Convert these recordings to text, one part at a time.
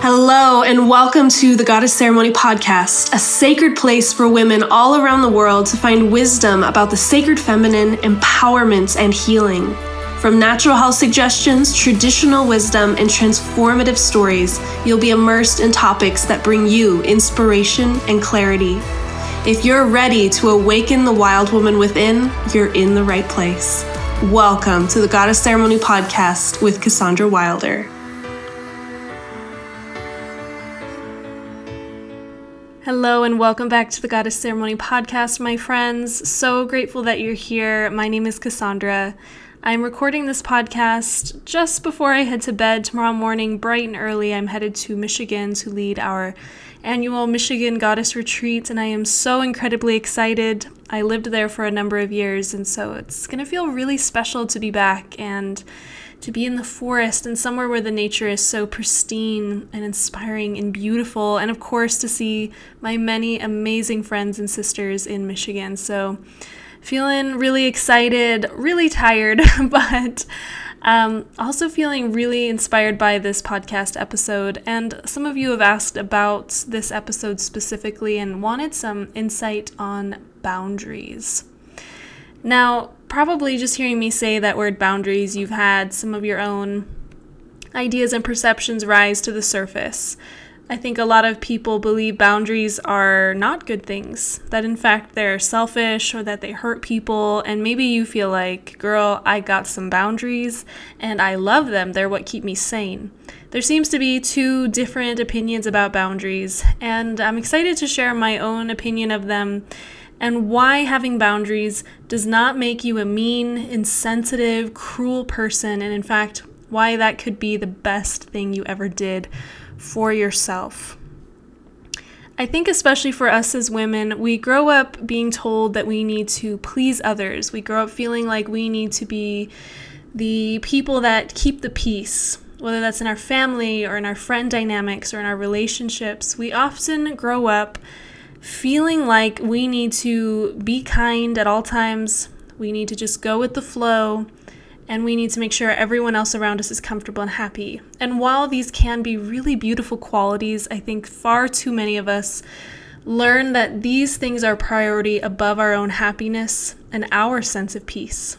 Hello, and welcome to the Goddess Ceremony Podcast, a sacred place for women all around the world to find wisdom about the sacred feminine, empowerment, and healing. From natural health suggestions, traditional wisdom, and transformative stories, you'll be immersed in topics that bring you inspiration and clarity. If you're ready to awaken the wild woman within, you're in the right place. Welcome to the Goddess Ceremony Podcast with Cassandra Wilder. Hello, and welcome back to the Goddess Ceremony podcast, my friends. So grateful that you're here. My name is Cassandra. I'm recording this podcast just before I head to bed tomorrow morning, bright and early. I'm headed to Michigan to lead our annual Michigan Goddess Retreat, and I am so incredibly excited. I lived there for a number of years, and so it's going to feel really special to be back and to be in the forest and somewhere where the nature is so pristine and inspiring and beautiful, and of course, to see my many amazing friends and sisters in Michigan. So, feeling really excited, really tired, but um, also feeling really inspired by this podcast episode. And some of you have asked about this episode specifically and wanted some insight on boundaries. Now, probably just hearing me say that word boundaries, you've had some of your own ideas and perceptions rise to the surface. I think a lot of people believe boundaries are not good things, that in fact they're selfish or that they hurt people, and maybe you feel like, girl, I got some boundaries and I love them, they're what keep me sane. There seems to be two different opinions about boundaries, and I'm excited to share my own opinion of them and why having boundaries does not make you a mean, insensitive, cruel person, and in fact, why that could be the best thing you ever did for yourself. I think, especially for us as women, we grow up being told that we need to please others. We grow up feeling like we need to be the people that keep the peace, whether that's in our family or in our friend dynamics or in our relationships. We often grow up feeling like we need to be kind at all times, we need to just go with the flow, and we need to make sure everyone else around us is comfortable and happy. And while these can be really beautiful qualities, I think far too many of us learn that these things are priority above our own happiness and our sense of peace.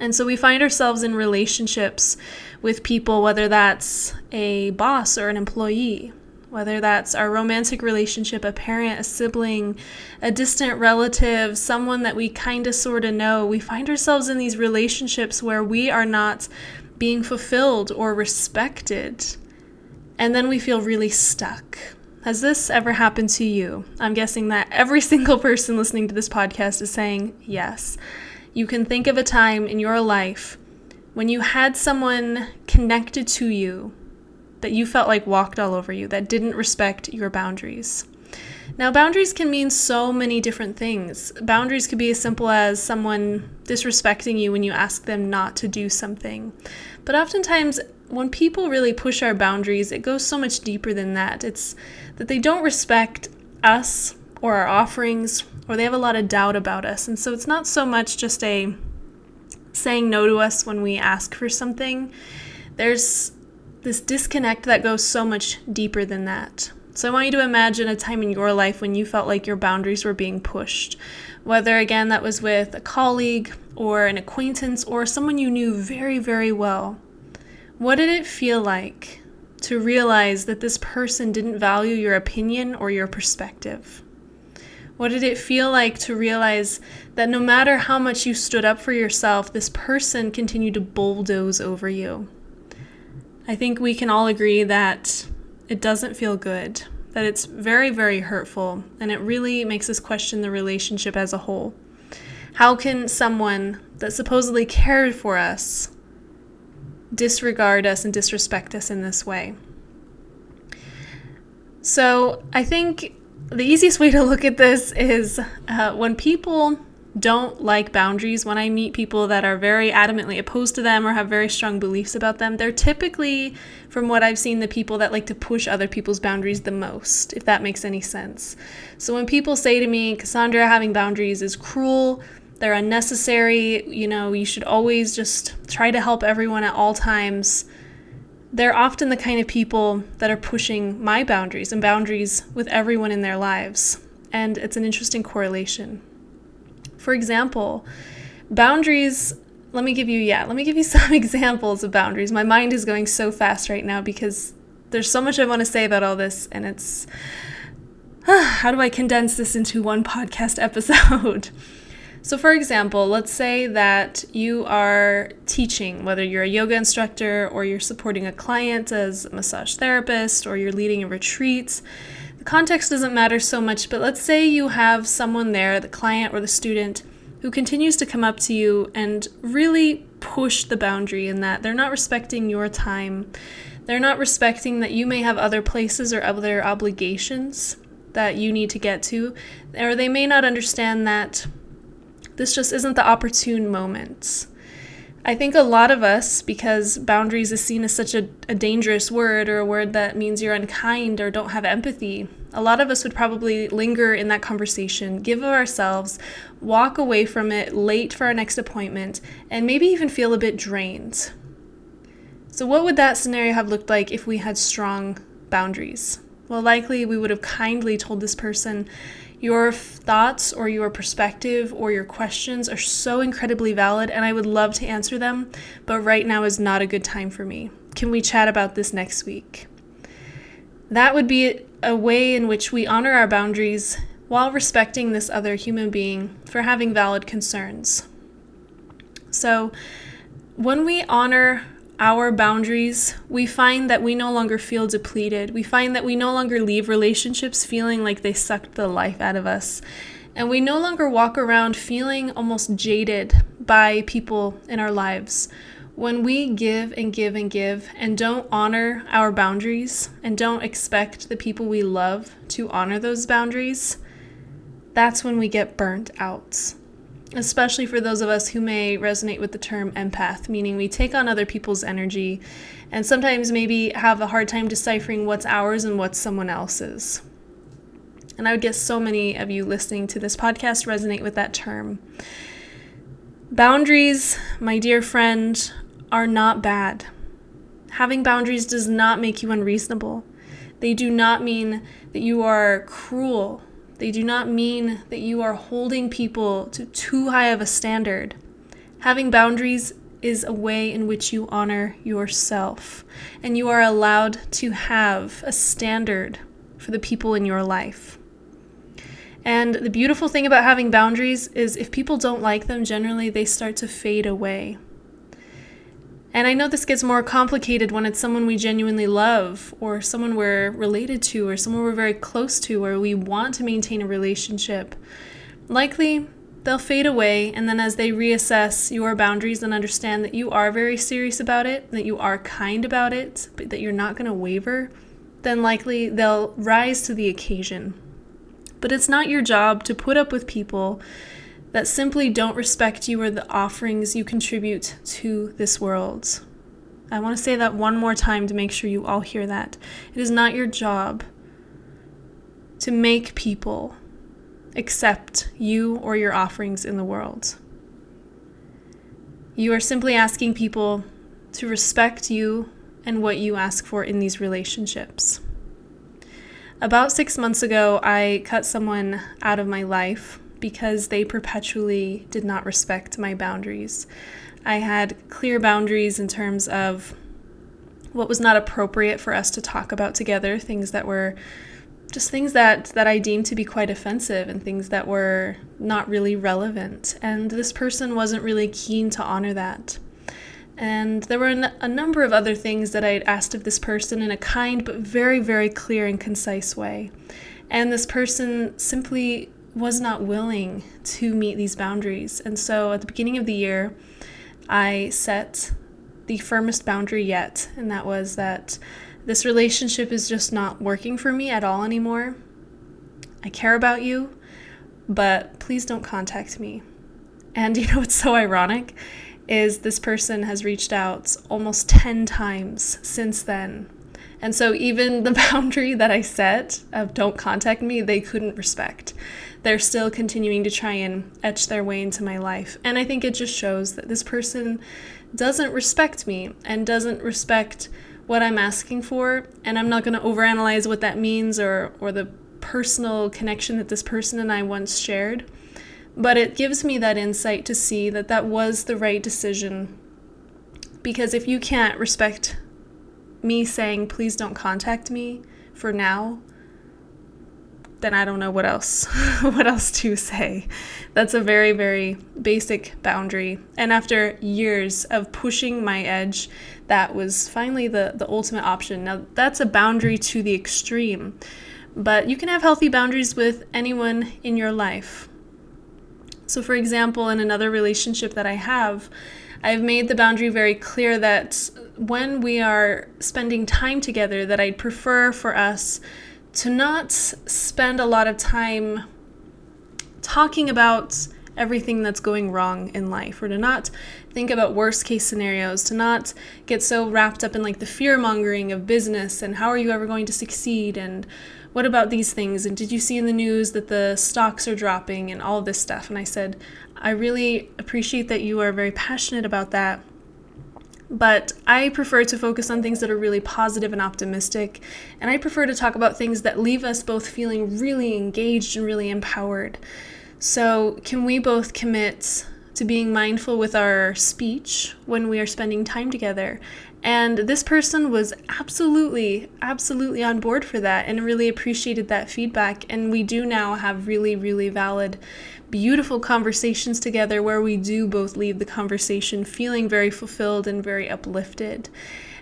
And so we find ourselves in relationships with people, whether that's a boss or an employee, whether that's our romantic relationship, a parent, a sibling, a distant relative, someone that we kind of sort of know, we find ourselves in these relationships where we are not being fulfilled or respected. And then we feel really stuck. Has this ever happened to you? I'm guessing that every single person listening to this podcast is saying yes. You can think of a time in your life when you had someone connected to you that you felt like walked all over you, that didn't respect your boundaries. Now, boundaries can mean so many different things. Boundaries could be as simple as someone disrespecting you when you ask them not to do something. But oftentimes, when people really push our boundaries, it goes so much deeper than that. It's that they don't respect us or our offerings, or they have a lot of doubt about us. And so it's not so much just a saying no to us when we ask for something. There's this disconnect that goes so much deeper than that. So I want you to imagine a time in your life when you felt like your boundaries were being pushed. Whether again that was with a colleague or an acquaintance or someone you knew very, very well. What did it feel like to realize that this person didn't value your opinion or your perspective? What did it feel like to realize that no matter how much you stood up for yourself, this person continued to bulldoze over you? I think we can all agree that it doesn't feel good, that it's very, very hurtful, and it really makes us question the relationship as a whole. How can someone that supposedly cared for us disregard us and disrespect us in this way? So, I think the easiest way to look at this is uh, when people don't like boundaries, when I meet people that are very adamantly opposed to them or have very strong beliefs about them, they're typically, from what I've seen, the people that like to push other people's boundaries the most, if that makes any sense. So when people say to me, Cassandra, having boundaries is cruel, they're unnecessary, you know, you should always just try to help everyone at all times. they're often the kind of people that are pushing my boundaries and boundaries with everyone in their lives. And it's an interesting correlation. For example, boundaries, let me give you, yeah, let me give you some examples of boundaries. My mind is going so fast right now because there's so much I want to say about all this, and it's how do I condense this into one podcast episode? So, for example, let's say that you are teaching, whether you're a yoga instructor or you're supporting a client as a massage therapist or you're leading a retreat. The context doesn't matter so much, but let's say you have someone there, the client or the student, who continues to come up to you and really push the boundary in that they're not respecting your time. They're not respecting that you may have other places or other obligations that you need to get to, or they may not understand that this just isn't the opportune moment. I think a lot of us, because boundaries is seen as such a, a, dangerous word or a word that means you're unkind or don't have empathy, a lot of us would probably linger in that conversation, give of ourselves, walk away from it late for our next appointment, and maybe even feel a bit drained. So, what would that scenario have looked like if we had strong boundaries? Well, likely we would have kindly told this person, your thoughts or your perspective or your questions are so incredibly valid, and I would love to answer them, but right now is not a good time for me. Can we chat about this next week? That would be a way in which we honor our boundaries while respecting this other human being for having valid concerns. So, when we honor our boundaries, we find that we no longer feel depleted. We find that we no longer leave relationships feeling like they sucked the life out of us. And we no longer walk around feeling almost jaded by people in our lives. When we give and give and give and don't honor our boundaries and don't expect the people we love to honor those boundaries, that's when we get burnt out especially for those of us who may resonate with the term empath, meaning we take on other people's energy and sometimes maybe have a hard time deciphering what's ours and what's someone else's. And I would guess so many of you listening to this podcast resonate with that term. Boundaries, my dear friend, are not bad. Having boundaries does not make you unreasonable. They do not mean that you are cruel they do not mean that you are holding people to too high of a standard. Having boundaries is a way in which you honor yourself, and you are allowed to have a standard for the people in your life. And the beautiful thing about having boundaries is if people don't like them, generally they start to fade away. And I know this gets more complicated when it's someone we genuinely love, or someone we're related to, or someone we're very close to, or we want to maintain a relationship. Likely, they'll fade away, and then as they reassess your boundaries and understand that you are very serious about it, that you are kind about it, but that you're not going to waver, then likely they'll rise to the occasion. But it's not your job to put up with people that simply don't respect you or the offerings you contribute to this world. I want to say that one more time to make sure you all hear that. It is not your job to make people accept you or your offerings in the world. You are simply asking people to respect you and what you ask for in these relationships. About six months ago, I cut someone out of my life because they perpetually did not respect my boundaries. I had clear boundaries in terms of what was not appropriate for us to talk about together, things that were just things that that I deemed to be quite offensive and things that were not really relevant. And this person wasn't really keen to honor that. And there were a number of other things that I had asked of this person in a kind but very, very clear and concise way. And this person simply was not willing to meet these boundaries. And so at the beginning of the year, I set the firmest boundary yet, and that was that this relationship is just not working for me at all anymore. I care about you, but please don't contact me. And you know what's so ironic is this person has reached out almost 10 times since then. And so even the boundary that I set of don't contact me, they couldn't respect they're still continuing to try and etch their way into my life. And I think it just shows that this person doesn't respect me and doesn't respect what I'm asking for, and I'm not going to overanalyze what that means or, or the personal connection that this person and I once shared. But it gives me that insight to see that that was the right decision. Because if you can't respect me saying, please don't contact me for now, then I don't know what else what else to say. That's a very very basic boundary. And after years of pushing my edge, that was finally the the ultimate option. Now that's a boundary to the extreme. But you can have healthy boundaries with anyone in your life. So for example, in another relationship that I have, I've made the boundary very clear that when we are spending time together that I'd prefer for us to not spend a lot of time talking about everything that's going wrong in life or to not think about worst case scenarios to not get so wrapped up in like the fear mongering of business and how are you ever going to succeed and what about these things and did you see in the news that the stocks are dropping and all this stuff and i said i really appreciate that you are very passionate about that but I prefer to focus on things that are really positive and optimistic, and I prefer to talk about things that leave us both feeling really engaged and really empowered. So, can we both commit to being mindful with our speech when we are spending time together? And this person was absolutely, absolutely on board for that and really appreciated that feedback. And we do now have really, really valid beautiful conversations together where we do both leave the conversation feeling very fulfilled and very uplifted.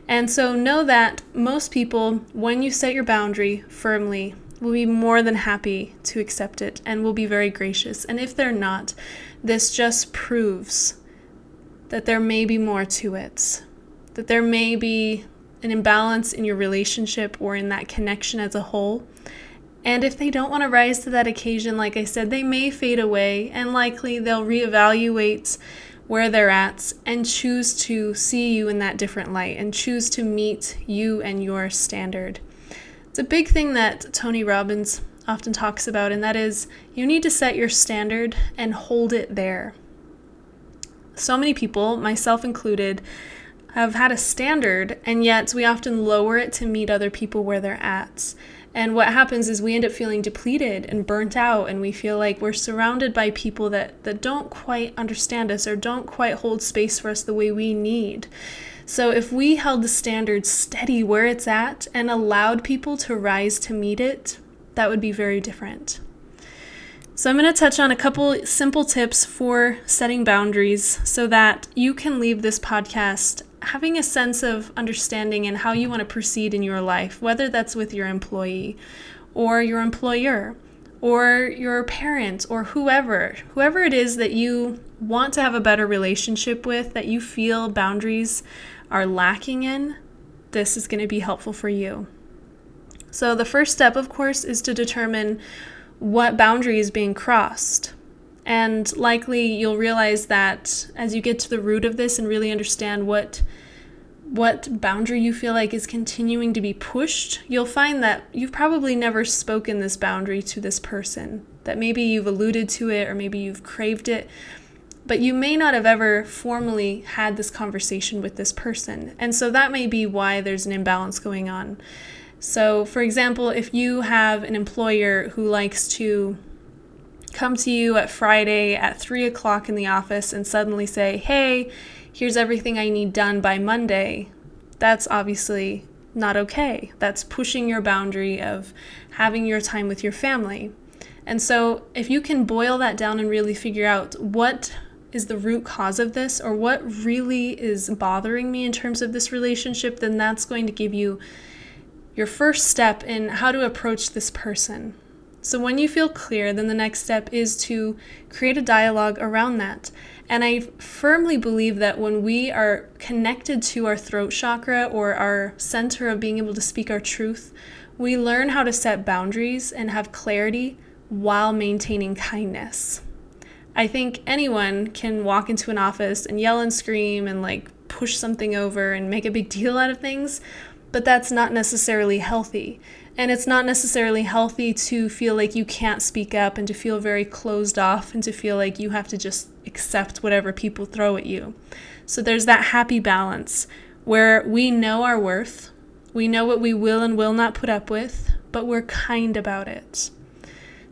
And so know that most people, when you set your boundary firmly, will be more than happy to accept it and will be very gracious. And if they're not, this just proves that there may be more to it, that there may be an imbalance in your relationship or in that connection as a whole. And if they don't want to rise to that occasion, like I said, they may fade away and likely they'll reevaluate where they're at and choose to see you in that different light and choose to meet you and your standard. It's a big thing that Tony Robbins often talks about, and that is you need to set your standard and hold it there. So many people, myself included, have had a standard, and yet we often lower it to meet other people where they're at. And what happens is we end up feeling depleted and burnt out, and we feel like we're surrounded by people that, that don't quite understand us or don't quite hold space for us the way we need. So, if we held the standard steady where it's at and allowed people to rise to meet it, that would be very different. So, I'm going to touch on a couple simple tips for setting boundaries so that you can leave this podcast having a sense of understanding and how you want to proceed in your life, whether that's with your employee or your employer or your parent or whoever, whoever it is that you want to have a better relationship with, that you feel boundaries are lacking in, this is going to be helpful for you. So, the first step, of course, is to determine what boundary is being crossed. And likely you'll realize that as you get to the root of this and really understand what what boundary you feel like is continuing to be pushed, you'll find that you've probably never spoken this boundary to this person. That maybe you've alluded to it or maybe you've craved it, but you may not have ever formally had this conversation with this person. And so that may be why there's an imbalance going on. So, for example, if you have an employer who likes to come to you at Friday at three o'clock in the office and suddenly say, hey, here's everything I need done by Monday, that's obviously not okay. That's pushing your boundary of having your time with your family. And so, if you can boil that down and really figure out what is the root cause of this or what really is bothering me in terms of this relationship, then that's going to give you your first step in how to approach this person. So, when you feel clear, then the next step is to create a dialogue around that. And I firmly believe that when we are connected to our throat chakra or our center of being able to speak our truth, we learn how to set boundaries and have clarity while maintaining kindness. I think anyone can walk into an office and yell and scream and like push something over and make a big deal out of things, but that's not necessarily healthy. And it's not necessarily healthy to feel like you can't speak up and to feel very closed off and to feel like you have to just accept whatever people throw at you. So there's that happy balance where we know our worth We know what we will and will not put up with, but we're kind about it.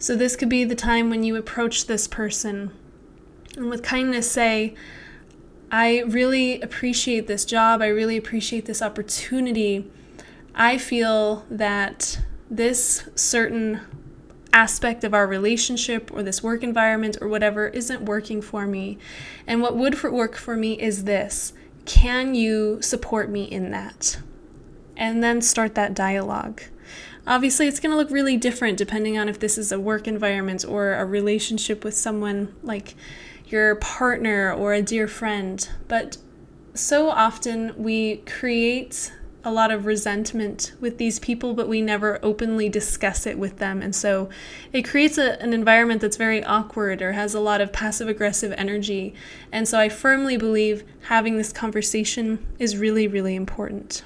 So, this could be the time when you approach this person and with kindness say, I really appreciate this job. I really appreciate this opportunity. I feel that this certain aspect of our relationship or this work environment or whatever isn't working for me. And what would for work for me is this Can you support me in that? And then start that dialogue. Obviously, it's going to look really different depending on if this is a work environment or a relationship with someone like your partner or a dear friend. But so often we create a lot of resentment with these people, but we never openly discuss it with them. And so it creates a, an environment that's very awkward or has a lot of passive aggressive energy. And so I firmly believe having this conversation is really, really important.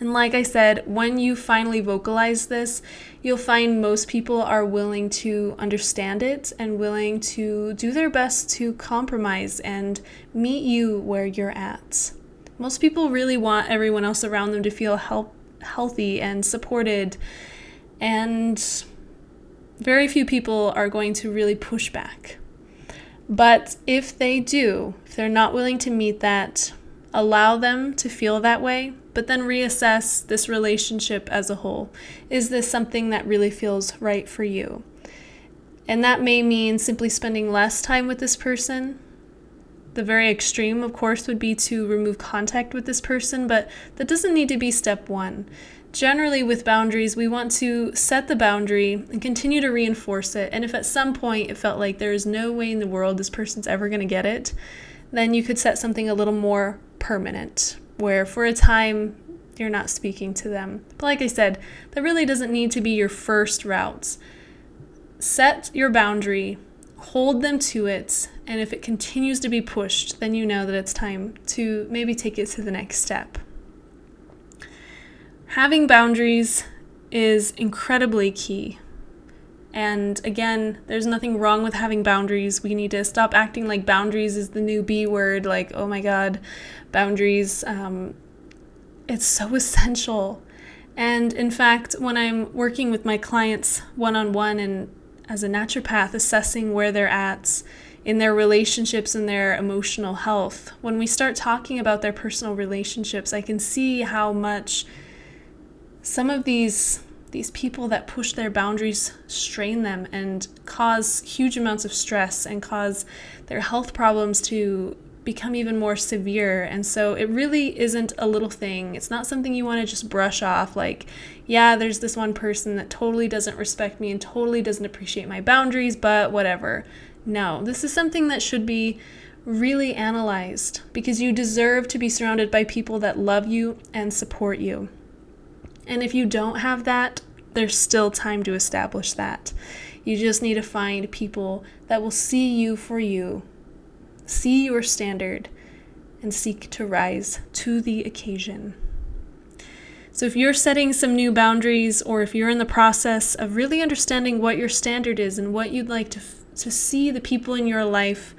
And like I said, when you finally vocalize this, you'll find most people are willing to understand it and willing to do their best to compromise and meet you where you're at. Most people really want everyone else around them to feel help, healthy and supported, and very few people are going to really push back. But if they do, if they're not willing to meet that, allow them to feel that way but then reassess this relationship as a whole. Is this something that really feels right for you? And that may mean simply spending less time with this person. The very extreme, of course, would be to remove contact with this person, but that doesn't need to be step one. Generally, with boundaries, we want to set the boundary and continue to reinforce it. And if at some point it felt like there is no way in the world this person's ever going to get it, then you could set something a little more permanent where for a time you're not speaking to them. But like I said, that really doesn't need to be your first routes. Set your boundary, hold them to it, and if it continues to be pushed, then you know that it's time to maybe take it to the next step. Having boundaries is incredibly key. And again, there's nothing wrong with having boundaries. We need to stop acting like boundaries is the new B word, like, oh my God, boundaries. Um, it's so essential. And in fact, when I'm working with my clients one on one and as a naturopath, assessing where they're at in their relationships and their emotional health, when we start talking about their personal relationships, I can see how much some of these these people that push their boundaries strain them and cause huge amounts of stress and cause their health problems to become even more severe. And so it really isn't a little thing. It's not something you want to just brush off like, yeah, there's this one person that totally doesn't respect me and totally doesn't appreciate my boundaries, but whatever. No, this is something that should be really analyzed because you deserve to be surrounded by people that love you and support you. And if you don't have that, there's still time to establish that. You just need to find people that will see you for you see your standard, and seek to rise to the occasion. So, if you're setting some new boundaries, or if you're in the process of really understanding what your standard is and what you'd like to, to see the people in your life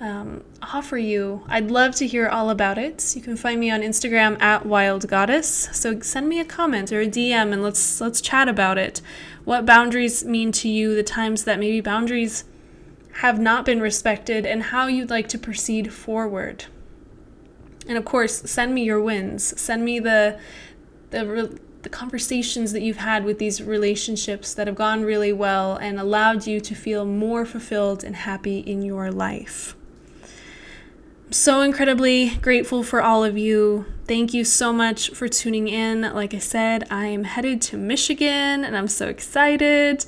um, offer you, I'd love to hear all about it. You can find me on Instagram at Wild Goddess. So send me a comment or a DM and let's let's chat about it. What boundaries mean to you? The times that maybe boundaries have not been respected and how you'd like to proceed forward. And of course, send me your wins. Send me the the the conversations that you've had with these relationships that have gone really well and allowed you to feel more fulfilled and happy in your life. So incredibly grateful for all of you. Thank you so much for tuning in. Like I said, I am headed to Michigan and I'm so excited.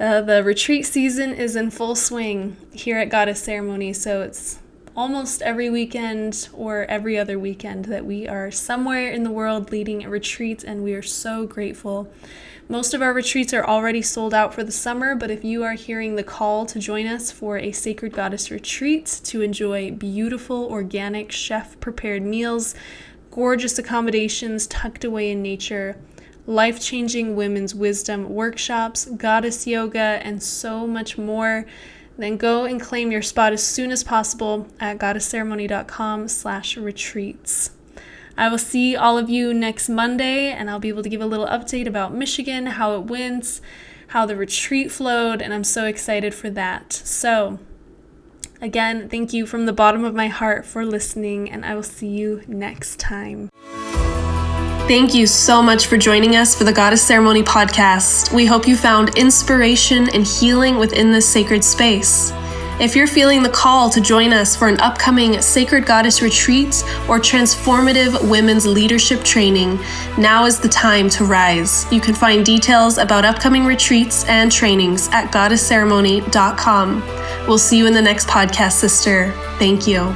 Uh, the retreat season is in full swing here at Goddess Ceremony, so it's almost every weekend or every other weekend that we are somewhere in the world leading a retreat, and we are so grateful. Most of our retreats are already sold out for the summer, but if you are hearing the call to join us for a Sacred Goddess retreat to enjoy beautiful, organic, chef prepared meals, gorgeous accommodations tucked away in nature, life changing women's wisdom workshops, goddess yoga, and so much more, then go and claim your spot as soon as possible at goddessceremony.com slash retreats. I will see all of you next Monday, and I'll be able to give a little update about Michigan, how it went, how the retreat flowed, and I'm so excited for that. So, again, thank you from the bottom of my heart for listening, and I will see you next time. Thank you so much for joining us for the Goddess Ceremony podcast. We hope you found inspiration and healing within this sacred space. If you're feeling the call to join us for an upcoming Sacred Goddess retreat or transformative women's leadership training, now is the time to rise. You can find details about upcoming retreats and trainings at goddessceremony.com. We'll see you in the next podcast, sister. Thank you.